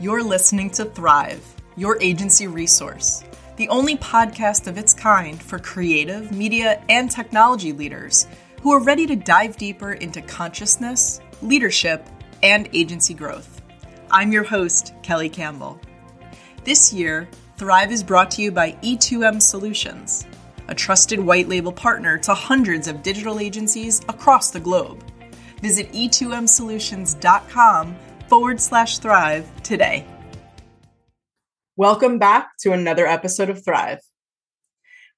You're listening to Thrive, your agency resource, the only podcast of its kind for creative, media, and technology leaders who are ready to dive deeper into consciousness, leadership, and agency growth. I'm your host, Kelly Campbell. This year, Thrive is brought to you by E2M Solutions, a trusted white label partner to hundreds of digital agencies across the globe. Visit e2msolutions.com forward slash thrive today. Welcome back to another episode of Thrive.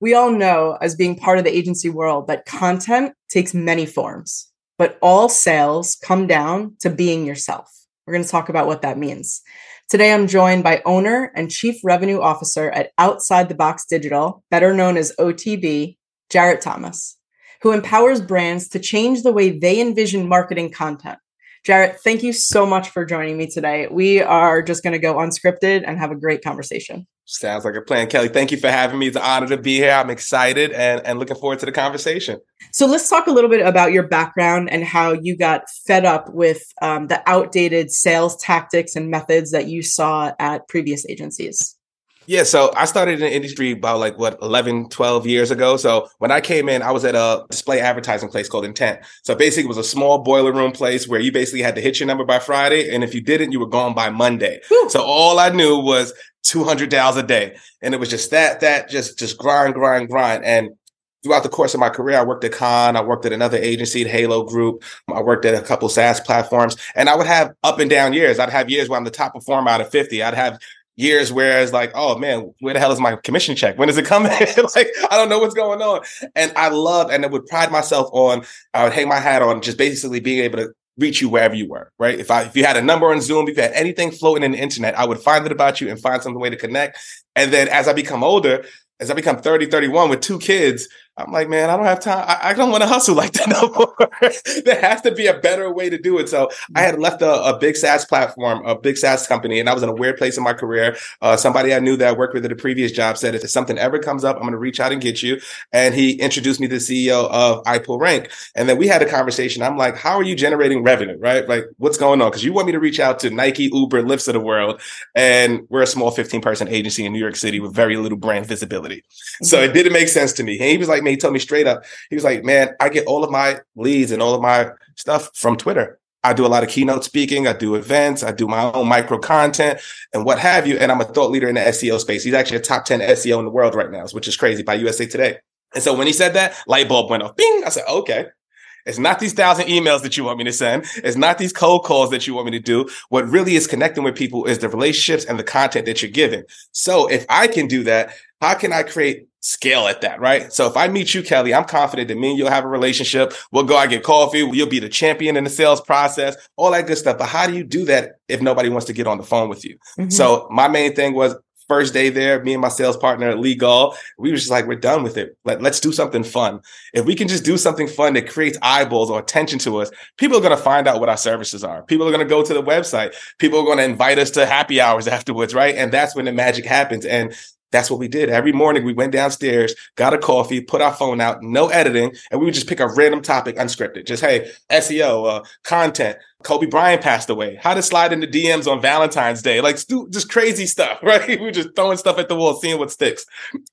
We all know, as being part of the agency world, that content takes many forms, but all sales come down to being yourself. We're going to talk about what that means. Today, I'm joined by owner and chief revenue officer at Outside the Box Digital, better known as OTB, Jarrett Thomas who empowers brands to change the way they envision marketing content. Jarrett, thank you so much for joining me today. We are just going to go unscripted and have a great conversation. Sounds like a plan, Kelly. Thank you for having me. It's an honor to be here. I'm excited and, and looking forward to the conversation. So let's talk a little bit about your background and how you got fed up with um, the outdated sales tactics and methods that you saw at previous agencies. Yeah, so I started in the industry about like what 11, 12 years ago. So when I came in, I was at a display advertising place called Intent. So basically, it was a small boiler room place where you basically had to hit your number by Friday, and if you didn't, you were gone by Monday. So all I knew was 200 dials a day, and it was just that, that, just, just grind, grind, grind, and throughout the course of my career, I worked at Con, I worked at another agency, Halo Group, I worked at a couple SaaS platforms, and I would have up and down years. I'd have years where I'm the top performer out of 50. I'd have years whereas like oh man where the hell is my commission check? When is it coming? Like i don't know what's going on. And i love and i would pride myself on i would hang my hat on just basically being able to reach you wherever you were right? If i if you had a number on zoom if you had anything floating in the internet i would find it about you and find some way to connect. And then as i become older as i become 30 31 with two kids I'm like, man, I don't have time. I, I don't want to hustle like that no more. there has to be a better way to do it. So I had left a, a, big SaaS platform, a big SaaS company, and I was in a weird place in my career. Uh, somebody I knew that I worked with at a previous job said, if something ever comes up, I'm going to reach out and get you. And he introduced me to the CEO of iPullRank. And then we had a conversation. I'm like, how are you generating revenue? Right? Like, what's going on? Because you want me to reach out to Nike, Uber, Lyfts of the world. And we're a small 15 person agency in New York City with very little brand visibility. Mm-hmm. So it didn't make sense to me. And he was like, man, he told me straight up, he was like, man, I get all of my leads and all of my stuff from Twitter. I do a lot of keynote speaking. I do events. I do my own micro content and what have you. And I'm a thought leader in the SEO space. He's actually a top 10 SEO in the world right now, which is crazy by USA Today. And so when he said that, light bulb went off. Bing. I said, okay. It's not these thousand emails that you want me to send. It's not these cold calls that you want me to do. What really is connecting with people is the relationships and the content that you're giving. So if I can do that, how can I create scale at that, right? So if I meet you, Kelly, I'm confident that me and you'll have a relationship. We'll go out get coffee. You'll be the champion in the sales process, all that good stuff. But how do you do that if nobody wants to get on the phone with you? Mm-hmm. So my main thing was first day there, me and my sales partner, Lee Gall, we were just like, we're done with it. Let, let's do something fun. If we can just do something fun that creates eyeballs or attention to us, people are going to find out what our services are. People are going to go to the website. People are going to invite us to happy hours afterwards, right? And that's when the magic happens. And that's what we did. Every morning we went downstairs, got a coffee, put our phone out, no editing, and we would just pick a random topic unscripted. Just, hey, SEO, uh, content. Kobe Bryant passed away. How to slide into DMs on Valentine's Day. Like just crazy stuff, right? we were just throwing stuff at the wall, seeing what sticks.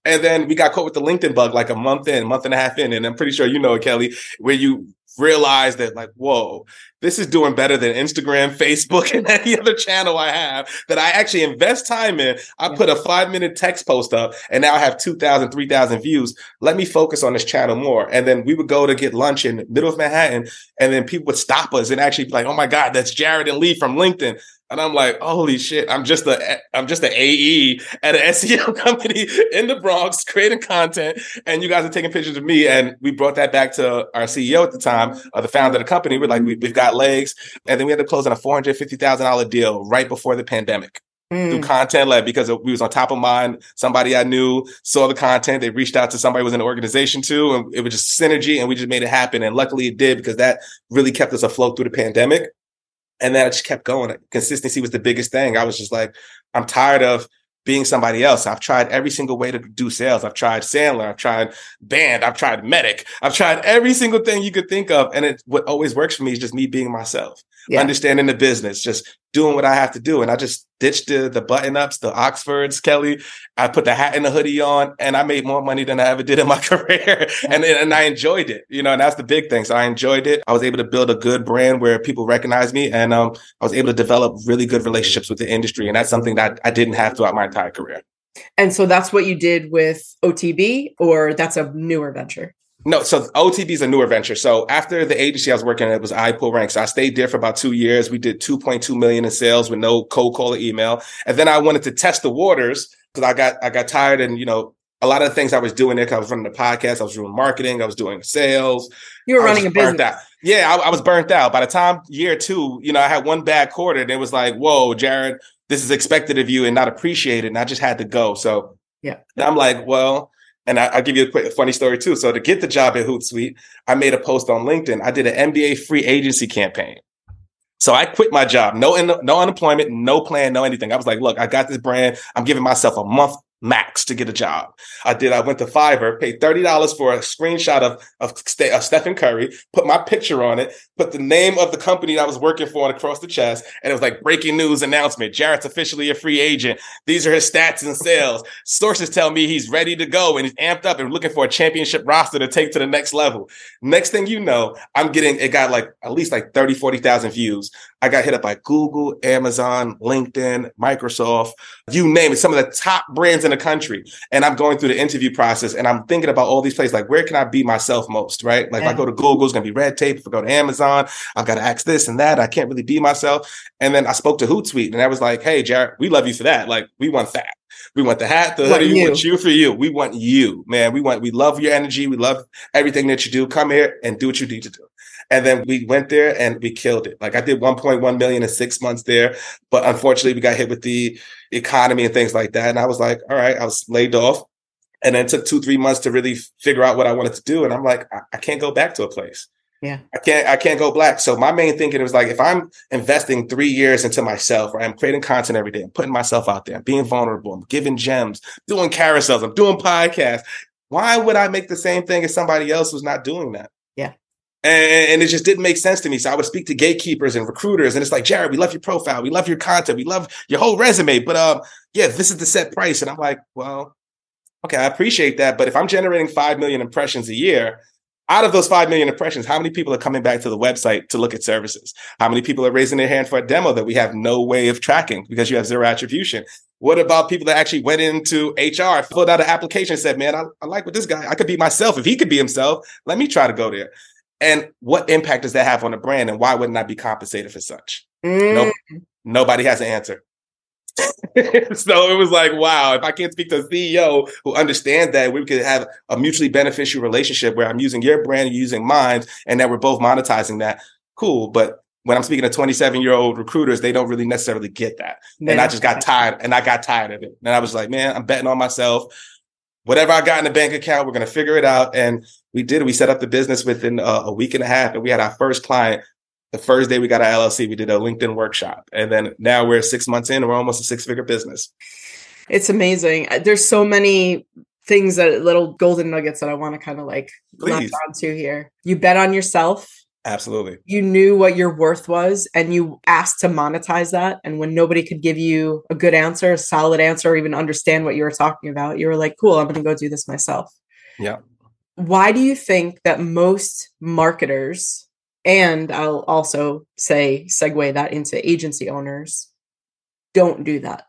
And then we got caught with the LinkedIn bug like a month in, month and a half in. And I'm pretty sure you know it, Kelly, where you realize that like, whoa, this is doing better than Instagram, Facebook, and any other channel I have that I actually invest time in. I put a five minute text post up and now I have 2,000, 3,000 views. Let me focus on this channel more. And then we would go to get lunch in middle of Manhattan and then people would stop us and actually be like, oh my God, that's Jarrett and Lee from LinkedIn. And I'm like, holy shit, I'm just a I'm just an AE at an SEO company in the Bronx creating content. And you guys are taking pictures of me. And we brought that back to our CEO at the time, uh, the founder of the company. We're like, we, have got legs. And then we had to close on a $450,000 deal right before the pandemic. Mm. Through content led because we was on top of mind. Somebody I knew saw the content. They reached out to somebody was in the organization too, and it was just synergy, and we just made it happen. And luckily, it did because that really kept us afloat through the pandemic. And then I just kept going. Consistency was the biggest thing. I was just like, I'm tired of being somebody else. I've tried every single way to do sales. I've tried Sandler. I've tried BANT. I've tried MEDDIC. I've tried every single thing you could think of. And it, what always works for me is just me being myself, yeah. understanding the business, just doing what I have to do. And I just ditched the, the button ups, the Oxfords, Kelly. I put the hat and the hoodie on and I made more money than I ever did in my career. and, and I enjoyed it, you know, and that's the big thing. So I enjoyed it. I was able to build a good brand where people recognize me and um, I was able to develop really good relationships with the industry. And that's something that I didn't have throughout my entire career. And so that's what you did with OTB, or that's a newer venture? No, so OTB is a newer venture. So after the agency I was working at was iPull Ranks. I stayed there for about two years. We did 2.2 million in sales with no cold call or email. And then I wanted to test the waters because I got I got tired and you know a lot of the things I was doing there. Cause I was running the podcast, I was doing marketing, I was doing sales. You were running a business. Out. Yeah, I, I was burnt out. By the time year two, you know, I had one bad quarter, and it was like, whoa, Jarrett, this is expected of you and not appreciated. And I just had to go. So yeah, I'm like, well, and I, will give you a quick funny story too. So to get the job at Hootsuite, I made a post on LinkedIn. I did an NBA free agency campaign. So I quit my job, no, no unemployment, no plan, no anything. I was like, look, I got this brand. I'm giving myself a month max to get a job. I did. I went to Fiverr, paid thirty dollars for a screenshot of of, Stephen Curry, put my picture on it, put the name of the company I was working for across the chest, and it was like breaking news announcement: Jarrett's officially a free agent. These are his stats and sales. Sources tell me he's ready to go and he's amped up and looking for a championship roster to take to the next level. Next thing you know, I'm getting it got like at least like 30, 40,000 views. I got hit up by Google, Amazon, LinkedIn, Microsoft, you name it, some of the top brands in the country. And I'm going through the interview process and I'm thinking about all these places like, where can I be myself most, right? Like, yeah. if I go to Google, it's going to be red tape. If I go to Amazon, I've got to ask this and that. I can't really be myself. And then I spoke to Hootsuite and I was like, hey, Jarrett, we love you for that. Like, we want that. We want the hat, the hoodie. We want you for you. We want you, man. We want, we love your energy. We love everything that you do. Come here and do what you need to do. And then we went there and we killed it. Like I did 1.1 million in six months there, but unfortunately we got hit with the economy and things like that. And I was like, all right, I was laid off. And then it took two, three months to really figure out what I wanted to do. And I'm like, I, I can't go back to a place. Yeah. I can't I can't go black. So my main thinking was like if I'm investing three years into myself, right? I'm creating content every day, I'm putting myself out there, I'm being vulnerable, I'm giving gems, doing carousels, I'm doing podcasts. Why would I make the same thing as somebody else who's not doing that? And, and, it just didn't make sense to me. So I would speak to gatekeepers and recruiters, and it's like, Jarrett, we love your profile, we love your content, we love your whole resume, but um, yeah, this is the set price. And I'm like, well, okay, I appreciate that, but if I'm generating five million impressions a year, out of those 5 million impressions, how many people are coming back to the website to look at services? How many people are raising their hand for a demo that we have no way of tracking because you have zero attribution? What about people that actually went into HR, filled out an application, said, man, I, I like what this guy, I could be myself. If he could be himself, let me try to go there. And what impact does that have on the brand? And why wouldn't I be compensated for such? Mm. Nope. Nobody has an answer. so it was like, wow, if I can't speak to a CEO who understands that we could have a mutually beneficial relationship where I'm using your brand, you're using mine, and that we're both monetizing that, cool. But when I'm speaking to 27 year old recruiters, they don't really necessarily get that. and I just got tired and I got tired of it. And I was like, man, I'm betting on myself whatever I got in the bank account, we're going to figure it out. And we did. We set up the business within uh, a week and a half, and we had our first client. The first day we got our LLC, we did a LinkedIn workshop, and then now we're six months in, and we're almost a six-figure business. It's amazing. Uh, there's so many things that little golden nuggets that I want to kind of like latch onto here. You bet on yourself Absolutely. You knew what your worth was and you asked to monetize that. And when nobody could give you a good answer, a solid answer, or even understand what you were talking about, you were like, cool, I'm going to go do this myself. Yeah. Why do you think that most marketers, and I'll also say, segue that into agency owners, don't do that?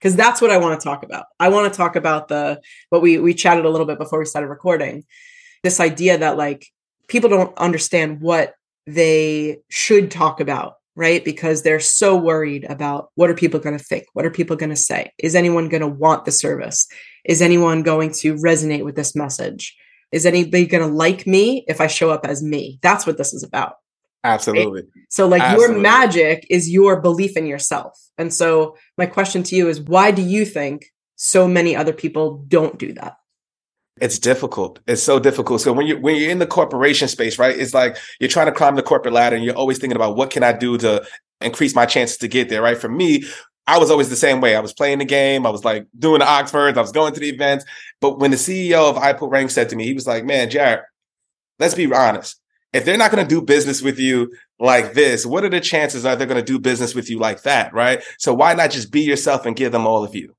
Because that's what I want to talk about. I want to talk about the what we we chatted a little bit before we started recording. This idea that like people don't understand what they should talk about right? Because they're so worried about what are people going to think? What are people going to say? Is anyone going to want the service? Is anyone going to resonate with this message? Is anybody going to like me if i show up as me? That's what this is about absolutely. Right? so like absolutely. your magic is your belief in yourself. And so my question to you is why do you think so many other people don't do that it's difficult. It's so difficult. So when you when you're in the corporation space, right? It's like you're trying to climb the corporate ladder and you're always thinking about what can I do to increase my chances to get there, right? For me, I was always the same way. I was playing the game. I was like doing the Oxfords. I was going to the events. But when the CEO of iPullRank said to me, he was like, man, Jarrett, let's be honest. If they're not going to do business with you, like this, what are the chances are they're going to do business with you like that? Right. So why not just be yourself and give them all of you?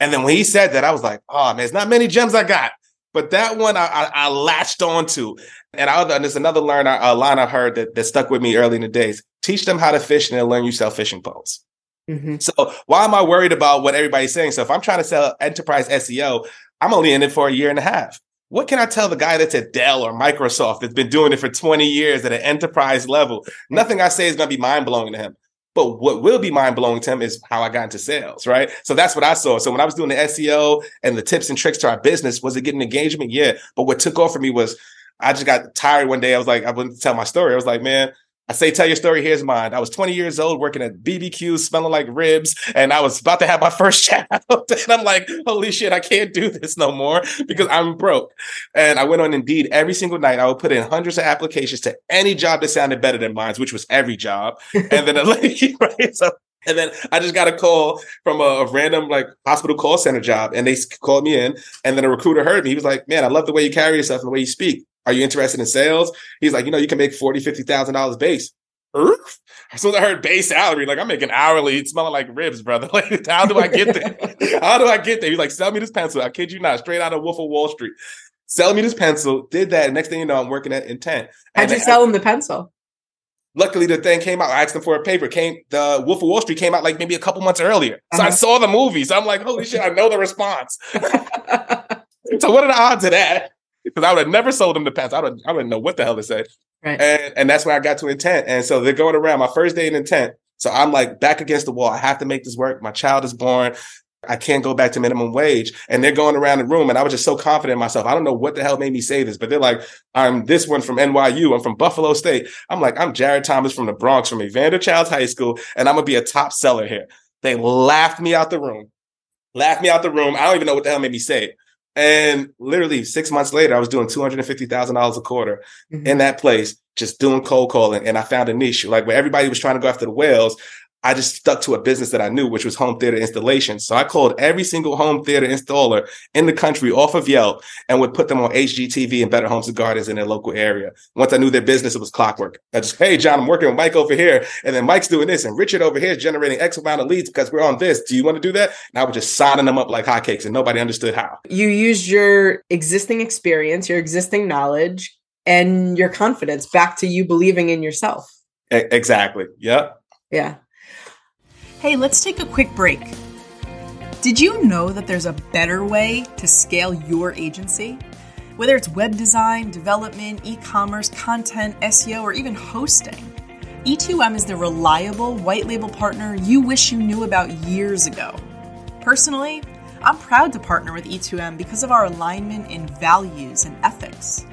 And then when he said that, I was like, oh man, it's not many gems I got. But that one I, I, I latched onto. And, I, and there's another learner, a line I heard that, that stuck with me early in the days. Teach them how to fish and they'll learn you sell fishing poles. Mm-hmm. So why am I worried about what everybody's saying? So if I'm trying to sell enterprise SEO, I'm only in it for a year and a half. What can I tell the guy that's at Dell or Microsoft that's been doing it for 20 years at an enterprise level? Nothing I say is going to be mind blowing to him. But what will be mind blowing to him is how I got into sales, right? So that's what I saw. So when I was doing the SEO and the tips and tricks to our business, was it getting engagement? Yeah. But what took off for me was I just got tired one day. I was like, I wouldn't tell my story. I was like, man, I say, tell your story. Here's mine. I was 20 years old working at BBQ, smelling like ribs, and I was about to have my first child. and I'm like, holy shit, I can't do this no more because I'm broke. And I went on Indeed every single night. I would put in hundreds of applications to any job that sounded better than mine, which was every job. And then, a lady, right? So, and then I just got a call from a, a, random like hospital call center job, and they called me in. And then a recruiter heard me. He was like, "Man, I love the way you carry yourself and the way you speak. Are you interested in sales? He's like, you know, you can make forty, fifty thousand dollars base. Oof. So I heard base salary, like I'm making hourly, smelling like ribs, brother. Like, how do I get there? how do I get there? He's like, sell me this pencil. I kid you not, straight out of Wolf of Wall Street. Sell me this pencil. Did that. Next thing you know, I'm working at Intent. How'd you sell him the pencil? Luckily, the thing came out. I asked him for a paper. Came the Wolf of Wall Street came out like maybe a couple months earlier. So uh-huh. I saw the movie. So I'm like, holy shit, I know the response. so what are the odds of that? Because I would have never sold them the pants. I would I wouldn't know what the hell to say. Right. And and that's where I got to intent. And so they're going around my first day in intent. So I'm like back against the wall. I have to make this work. My child is born. I can't go back to minimum wage. And they're going around the room. And I was just so confident in myself. I don't know what the hell made me say this, but they're like, I'm this one from NYU. I'm from Buffalo State. I'm like, I'm Jarrett Thomas from the Bronx, from Evander Childs High School, and I'm gonna be a top seller here. They laughed me out the room. Laughed me out the room. I don't even know what the hell made me say it. And literally six months later, I was doing two hundred and fifty thousand dollars a quarter mm-hmm. in that place, just doing cold calling. And I found a niche, like where everybody was trying to go after the whales. I just stuck to a business that I knew, which was home theater installation. So I called every single home theater installer in the country off of Yelp and would put them on HGTV and Better Homes and Gardens in their local area. Once I knew their business, it was clockwork. I just, hey, John, I'm working with Mike over here. And then Mike's doing this. And Richard over here is generating X amount of leads because we're on this. Do you want to do that? And I was just signing them up like hotcakes and nobody understood how. You used your existing experience, your existing knowledge, and your confidence back to you believing in yourself. exactly. Yep. Yeah. Hey, let's take a quick break. Did you know that there's a better way to scale your agency? Whether it's web design, development, e commerce, content, SEO, or even hosting, E2M is the reliable white label partner you wish you knew about years ago. Personally, I'm proud to partner with E2M because of our alignment in values and ethics.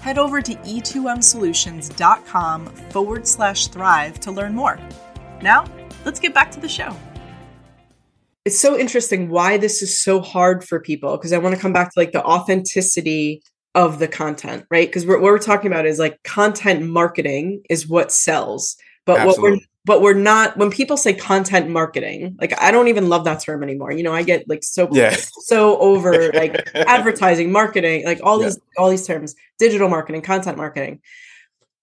Head over to e2msolutions.com forward slash thrive to learn more. Now, let's get back to the show. It's so interesting why this is so hard for people because I want to come back to like the authenticity of the content, right? Because what we're talking about is like content marketing is what sells. But Absolutely. what we're but we're not when people say content marketing like i don't even love that term anymore you know i get like so yeah. so over like advertising marketing like all yeah. these all these terms digital marketing content marketing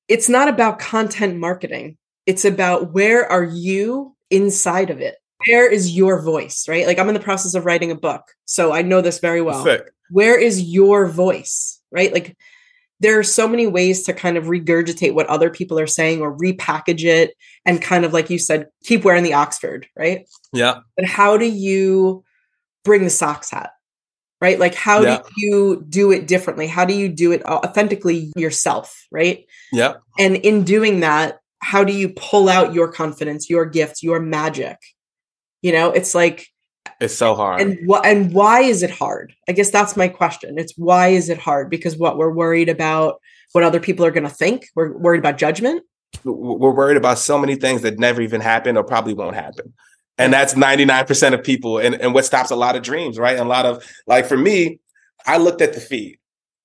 it's not about content marketing it's about where are you inside of it? Where is your voice, right? Like I'm in the process of writing a book. So I know this very well. Sick. Where is your voice, right? Like there are so many ways to kind of regurgitate what other people are saying or repackage it and kind of like you said keep wearing the oxford right yeah but how do you bring the socks hat right like how yeah. do you do it differently how do you do it authentically yourself right yeah and in doing that how do you pull out your confidence, your gifts, your magic? You know, it's like it's so hard. And what and why is it hard? I guess that's my question. It's why is it hard? Because what we're worried about what other people are going to think. We're worried about judgment. We're worried about so many things that never even happen or probably won't happen. And that's 99% of people. And, and what stops a lot of dreams, right? And a lot of like for me, I looked at the feed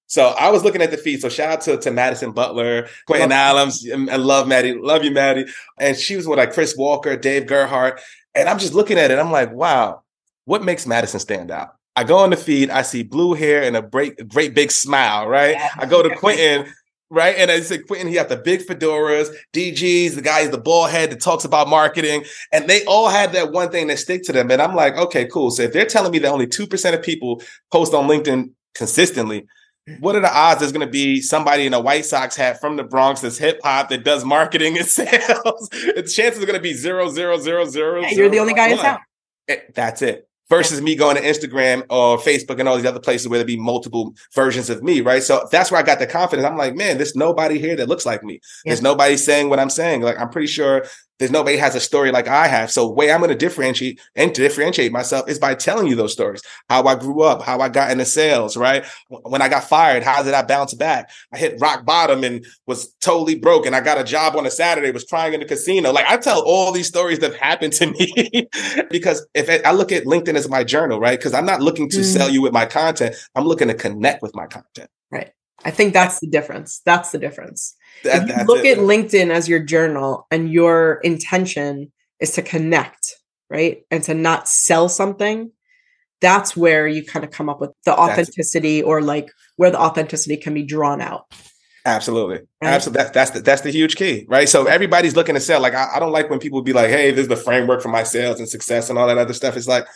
so I was looking at the feed. So shout out to, to Madison Butler, Quentin Adams. I love Maddie. Love you, Maddie. And she was with like Chris Walker, Dave Gerhardt. And I'm just looking at it. I'm like, wow, what makes Madison stand out? I go on the feed, I see blue hair and a great, great big smile, right? I go to Quentin, right? And I said Quentin, he got the big fedoras, DGs, the guy, the ball head that talks about marketing, and they all had that one thing that stick to them. And I'm like, okay, cool. So if they're telling me that only two percent of people post on LinkedIn consistently, what are the odds there's going to be somebody in a White Sox hat from the Bronx that's hip hop that does marketing and sales? the chances are going to be zero, zero, zero, zero. Yeah, you're the only guy in town. Eh, that's it versus me going to Instagram or Facebook and all these other places where there be multiple versions of me, right? So that's where I got the confidence. I'm like, man, there's nobody here that looks like me. Yeah. There's nobody saying what I'm saying. Like I'm pretty sure there's nobody has a story like I have. So way I'm going to differentiate and to differentiate myself is by telling you those stories. How I grew up, how I got into sales, right? When I got fired, how did I bounce back? I hit rock bottom and was totally broke and I got a job on a Saturday, was crying in the casino. Like I tell all these stories that happened to me because if I look at LinkedIn as my journal, right? Because I'm not looking to mm. sell you with my content. I'm looking to connect with my content. Right. I think that's the difference. That's the difference. That, you look it. at LinkedIn as your journal and your intention is to connect, right? And to not sell something, that's where you kind of come up with the authenticity or like where the authenticity can be drawn out. Absolutely. Right? Absolutely. That's that's the, that's the huge key, right? So everybody's looking to sell. Like I, I don't like when people be like, "Hey, this is the framework for my sales and success and all that other stuff." It's like,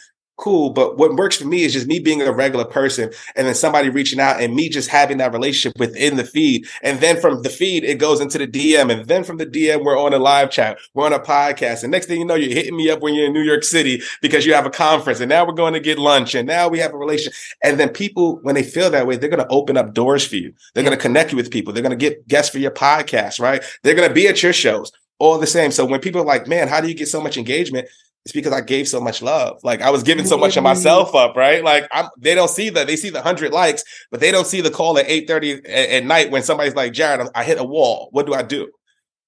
cool. But what works for me is just me being a regular person and then somebody reaching out and me just having that relationship within the feed. And then from the feed, it goes into the DM. And then from the DM, we're on a live chat, we're on a podcast. And next thing you know, you're hitting me up when you're in New York City because you have a conference. And now we're going to get lunch. And now we have a relation. And then people, when they feel that way, they're going to open up doors for you. They're going to connect you with people. They're going to get guests for your podcast, right? They're going to be at your shows all the same. So when people are like, man, how do you get so much engagement? It's because I gave so much love. Like I was giving so much of mm-hmm. myself up, right? Like I'm, they don't see that. They see the hundred likes, but they don't see the call at eight thirty at, at, night when somebody's like, Jarrett, I hit a wall. What do I do?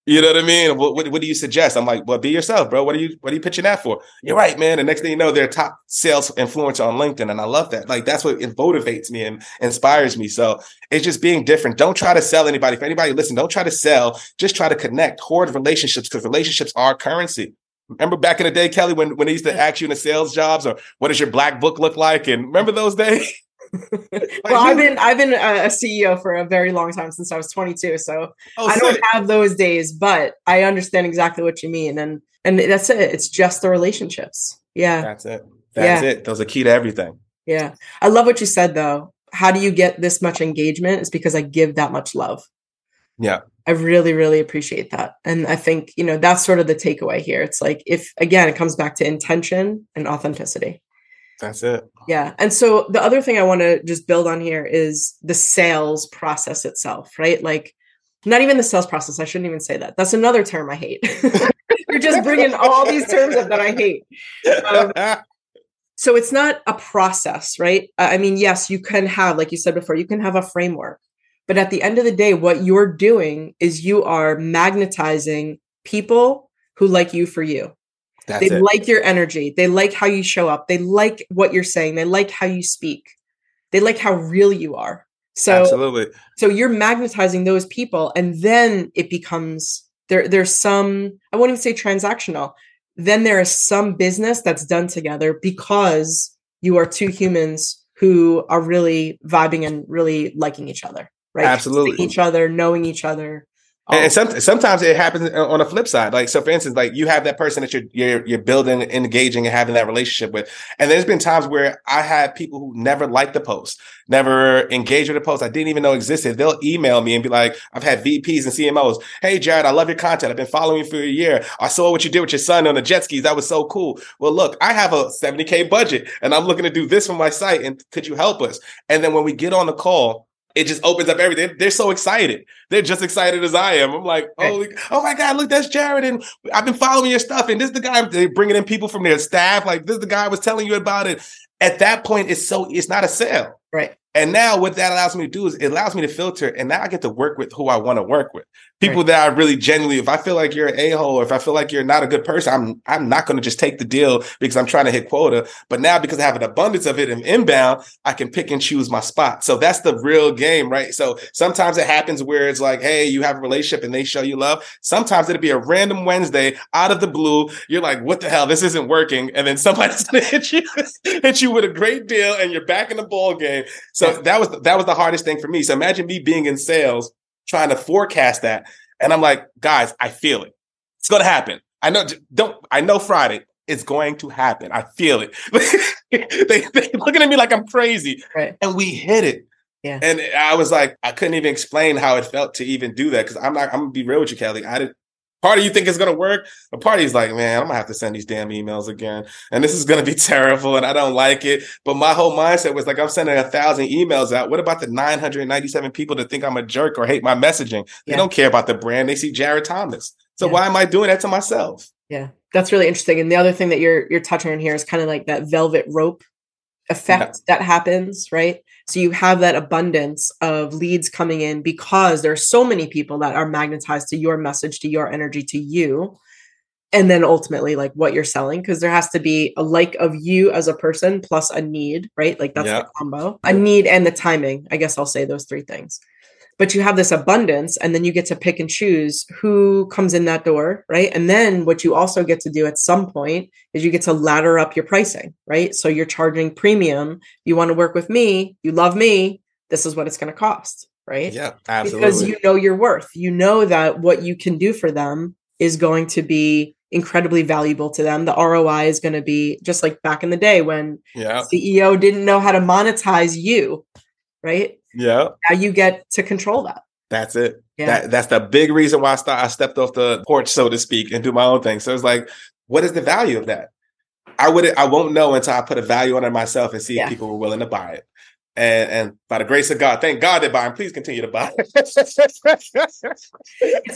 You know what I mean? What, what, what, do you suggest? I'm like, well, be yourself, bro. What are you, what are you pitching that for? You're right, man. The next thing you know, they're top sales influencer on LinkedIn. And I love that. Like, that's what it motivates me and inspires me. So it's just being different. Don't try to sell anybody. If anybody listen, don't try to sell. Just try to connect, hoard relationships because relationships are currency. Remember back in the day, Kelly, when, when they used to ask you in the sales jobs or what does your black book look like? And remember those days? like, well, I've been I've been a CEO for a very long time since I was 22, so oh, I don't have those days, but I understand exactly what you mean, and and that's it. It's just the relationships. Yeah, that's it. That's yeah. it. Those are key to everything. Yeah, I love what you said though. How do you get this much engagement? It's because I give that much love. Yeah. I really, really appreciate that. And I think, you know, that's sort of the takeaway here. It's like, if again, it comes back to intention and authenticity. That's it. Yeah. And so the other thing I want to just build on here is the sales process itself, right? Like, not even the sales process. I shouldn't even say that. That's another term I hate. You're just bringing all these terms up that I hate. Um, so it's not a process, right? I mean, yes, you can have, like you said before, you can have a framework, but at the end of the day, what you're doing is you are magnetizing people who like you for you. That's they it. like your energy. They like how you show up. They like what you're saying. They like how you speak. They like how real you are. So Absolutely. So you're magnetizing those people and then it becomes there there's some I won't even say transactional. Then there is some business that's done together because you are two humans who are really vibing and really liking each other right? Absolutely. each other, knowing each other. And, some, sometimes it happens uh, on the flip side. Like, so for instance, like you have that person that you're, you're, you're building, engaging and having that relationship with. And there's been times where I had people who never liked the post, never engaged with the post. I didn't even know existed. They'll email me and be like, I've had VPs and CMOs. Hey, Jarrett, I love your content. I've been following you for a year. I saw what you did with your son on the jet skis. That was so cool. Well, look, I have a 70K budget and I'm looking to do this for my site. And could you help us? And then when we get on the call, it just opens up everything. They're so excited. They're just excited as I am. I'm like, holy, oh my God, look, that's Jarrett. And I've been following your stuff. And this is the guy, they're bringing in people from their staff. Like, this is the guy I was telling you about it. At that point, it's so, it's not a sale. Right. And now what that allows me to do is it allows me to filter and now I get to work with who I want to work with. People right. that I really genuinely, if I feel like you're an a-hole or if I feel like you're not a good person, I'm I'm not going to just take the deal because I'm trying to hit quota. But now because I have an abundance of it and inbound, I can pick and choose my spot. So that's the real game, right? So sometimes it happens where it's like, hey, you have a relationship and they show you love. Sometimes it'll be a random Wednesday out of the blue. You're like, what the hell? This isn't working. And then somebody's gonna hit you, hit you with a great deal and you're back in the ball game. So that was that was the hardest thing for me. So imagine me being in sales trying to forecast that. And I'm like, guys, I feel it. It's gonna happen. I know don't I know Friday. It's going to happen. I feel it. they they looking at me like I'm crazy. Right. And we hit it. Yeah. And I was like, I couldn't even explain how it felt to even do that. Cause I'm not, I'm gonna be real with you, Kelly. I didn't part of you think it's gonna work, but part of you's like, man, I'm gonna have to send these damn emails again. And this is gonna be terrible and I don't like it. But my whole mindset was like, I'm sending a thousand emails out. What about the 997 people that think I'm a jerk or hate my messaging? They Yeah. don't care about the brand. They see Jarrett Thomas. So Yeah. why am I doing that to myself? Yeah, that's really interesting. And the other thing that you're you're touching on here is kind of like that velvet rope effect that happens, right? So you have that abundance of leads coming in because there are so many people that are magnetized to your message, to your energy, to you. And then ultimately, like what you're selling, because there has to be a like of you as a person plus a need, right? Like that's Yeah. the combo. A need and the timing. I guess I'll say those three things but you have this abundance and then you get to pick and choose who comes in that door right? And then what you also get to do at some point is you get to ladder up your pricing right? So you're charging premium. You want to work with me. You love me. This is what it's going to cost right? Yeah, absolutely. because you know your worth. You know that what you can do for them is going to be incredibly valuable to them. The roi is going to be just like back in the day when yeah, ceo didn't know how to monetize you right yeah. now you get to control that That's it. Yeah. That that's the big reason why I, start, I stepped off the porch, so to speak, and do my own thing. So it's like, what is the value of that? I would I won't know until I put a value on it myself and see Yeah. if people were willing to buy it. And and by the grace of God, thank God they're buying. Please continue to buy. it's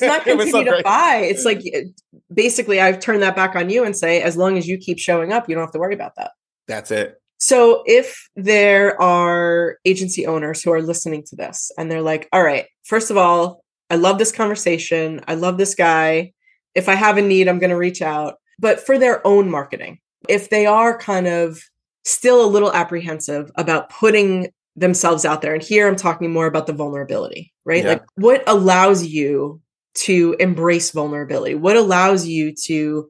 not continue to buy. It's like eh, basically I've turned that back on you and say, as long as you keep showing up, you don't have to worry about that. That's it. So if there are agency owners who are listening to this and they're like, all right, first of all, I love this conversation. I love this guy. If I have a need, I'm going to reach out. But for their own marketing, if they are kind of still a little apprehensive about putting themselves out there, and here I'm talking more about the vulnerability, right? Yeah. Like what allows you to embrace vulnerability? What allows you to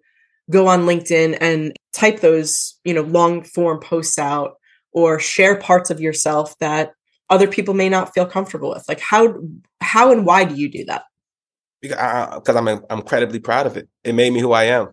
go on LinkedIn and type those, you know, long form posts out or share parts of yourself that other people may not feel comfortable with? Like how how and why do you do that? because I'm I'm incredibly proud of it. It made me who I am.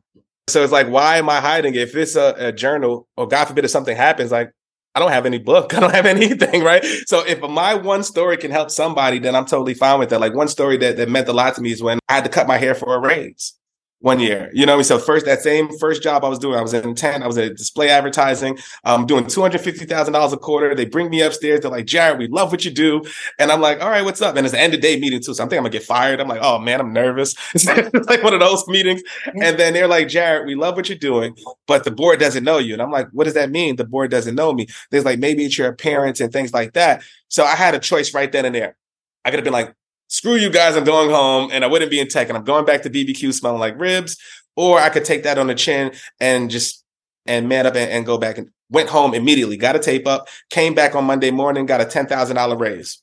So it's like, why am I hiding? If it's a, a journal, or God forbid, if something happens, like I don't have any book, I don't have anything, right? So if my one story can help somebody, then I'm totally fine with that. Like one story that, that meant a lot to me is when I had to cut my hair for a raise one year. You know, what I mean? so first that same first job I was doing, I was in intent, I was at display advertising, um, doing two hundred fifty thousand dollars a quarter. They bring me upstairs. They're like, Jarrett, we love what you do, and I'm like, all right, what's up? And it's the end of day meeting too, so I'm thinking I'm gonna get fired. I'm like, oh man, I'm nervous. It's like one of those meetings, and then they're like, Jarrett, we love what you're doing, but the board doesn't know you. And I'm like, what does that mean? The board doesn't know me. There's like maybe it's your appearance and things like that. So I had a choice right then and there. I could have been like, screw you guys, I'm going home, and I wouldn't be in tech, and I'm going back to BBQ smelling like ribs, or I could take that on the chin and just and man up and, and go back and went home immediately, got a tape up, came back on Monday morning, got a ten thousand dollar raise,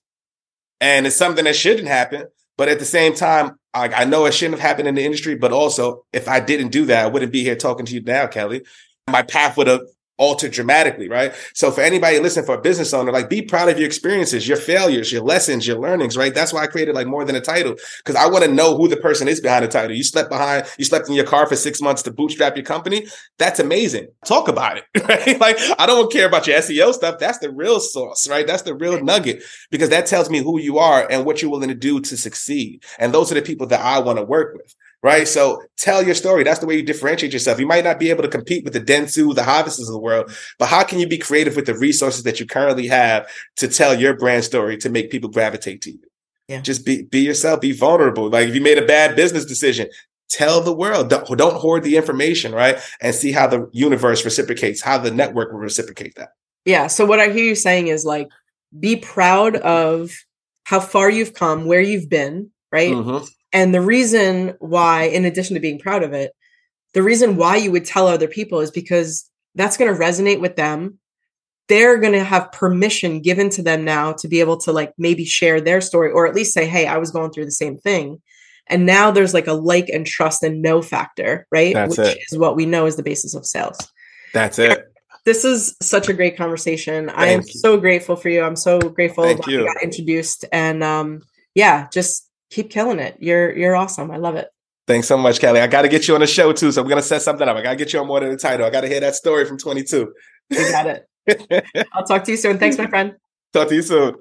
and it's something that shouldn't happen. But at the same time, I, I know it shouldn't have happened in the industry. But also, if I didn't do that, I wouldn't be here talking to you now, Kelly. My path would have altered dramatically, right? So for anybody listening, for a business owner, like be proud of your experiences, your failures, your lessons, your learnings, right? That's why I created like more than a title because I want to know who the person is behind the title. You slept behind, you slept in your car for six months to bootstrap your company. That's amazing. Talk about it, right? Like I don't care about your SEO stuff. That's the real source, right? That's the real nugget because that tells me who you are and what you're willing to do to succeed. And those are the people that I want to work with right? So tell your story. That's the way you differentiate yourself. You might not be able to compete with the Dentsu, the Havas of the world, but how can you be creative with the resources that you currently have to tell your brand story to make people gravitate to you? Yeah. Just be be yourself. Be vulnerable. Like if you made a bad business decision, tell the world. Don't, don't hoard the information, right? And see how the universe reciprocates, how the network will reciprocate that. Yeah. So what I hear you saying is like be proud of how far you've come, where you've been, right? Mhm. And the reason why, in addition to being proud of it, the reason why you would tell other people is because that's going to resonate with them. They're going to have permission given to them now to be able to like maybe share their story or at least say, Hey, I was going through the same thing. And now there's like a like and trust and know factor, right? That's Which it. is what we know is the basis of sales. That's it. This is such a great conversation. I am you. so grateful for you. I'm so grateful Thank that you. got introduced. And um, yeah, just keep killing it. You're you're awesome. I love it. Thanks so much, Kelly. I got to get you on the show too. So we're gonna set something up. I got to get you on more than the title. I got to hear that story from 22. You got it. I'll talk to you soon. Thanks, my friend. Talk to you soon.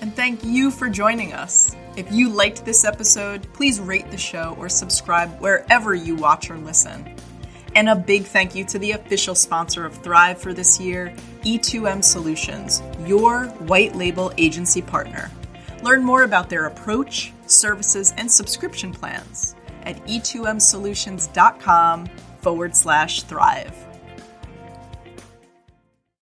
And thank you for joining us. If you liked this episode, please rate the show or subscribe wherever you watch or listen. And a big thank you to the official sponsor of Thrive for this year, E2M Solutions, your white label agency partner. Learn more about their approach, services, and subscription plans at e2msolutions.com forward slash thrive.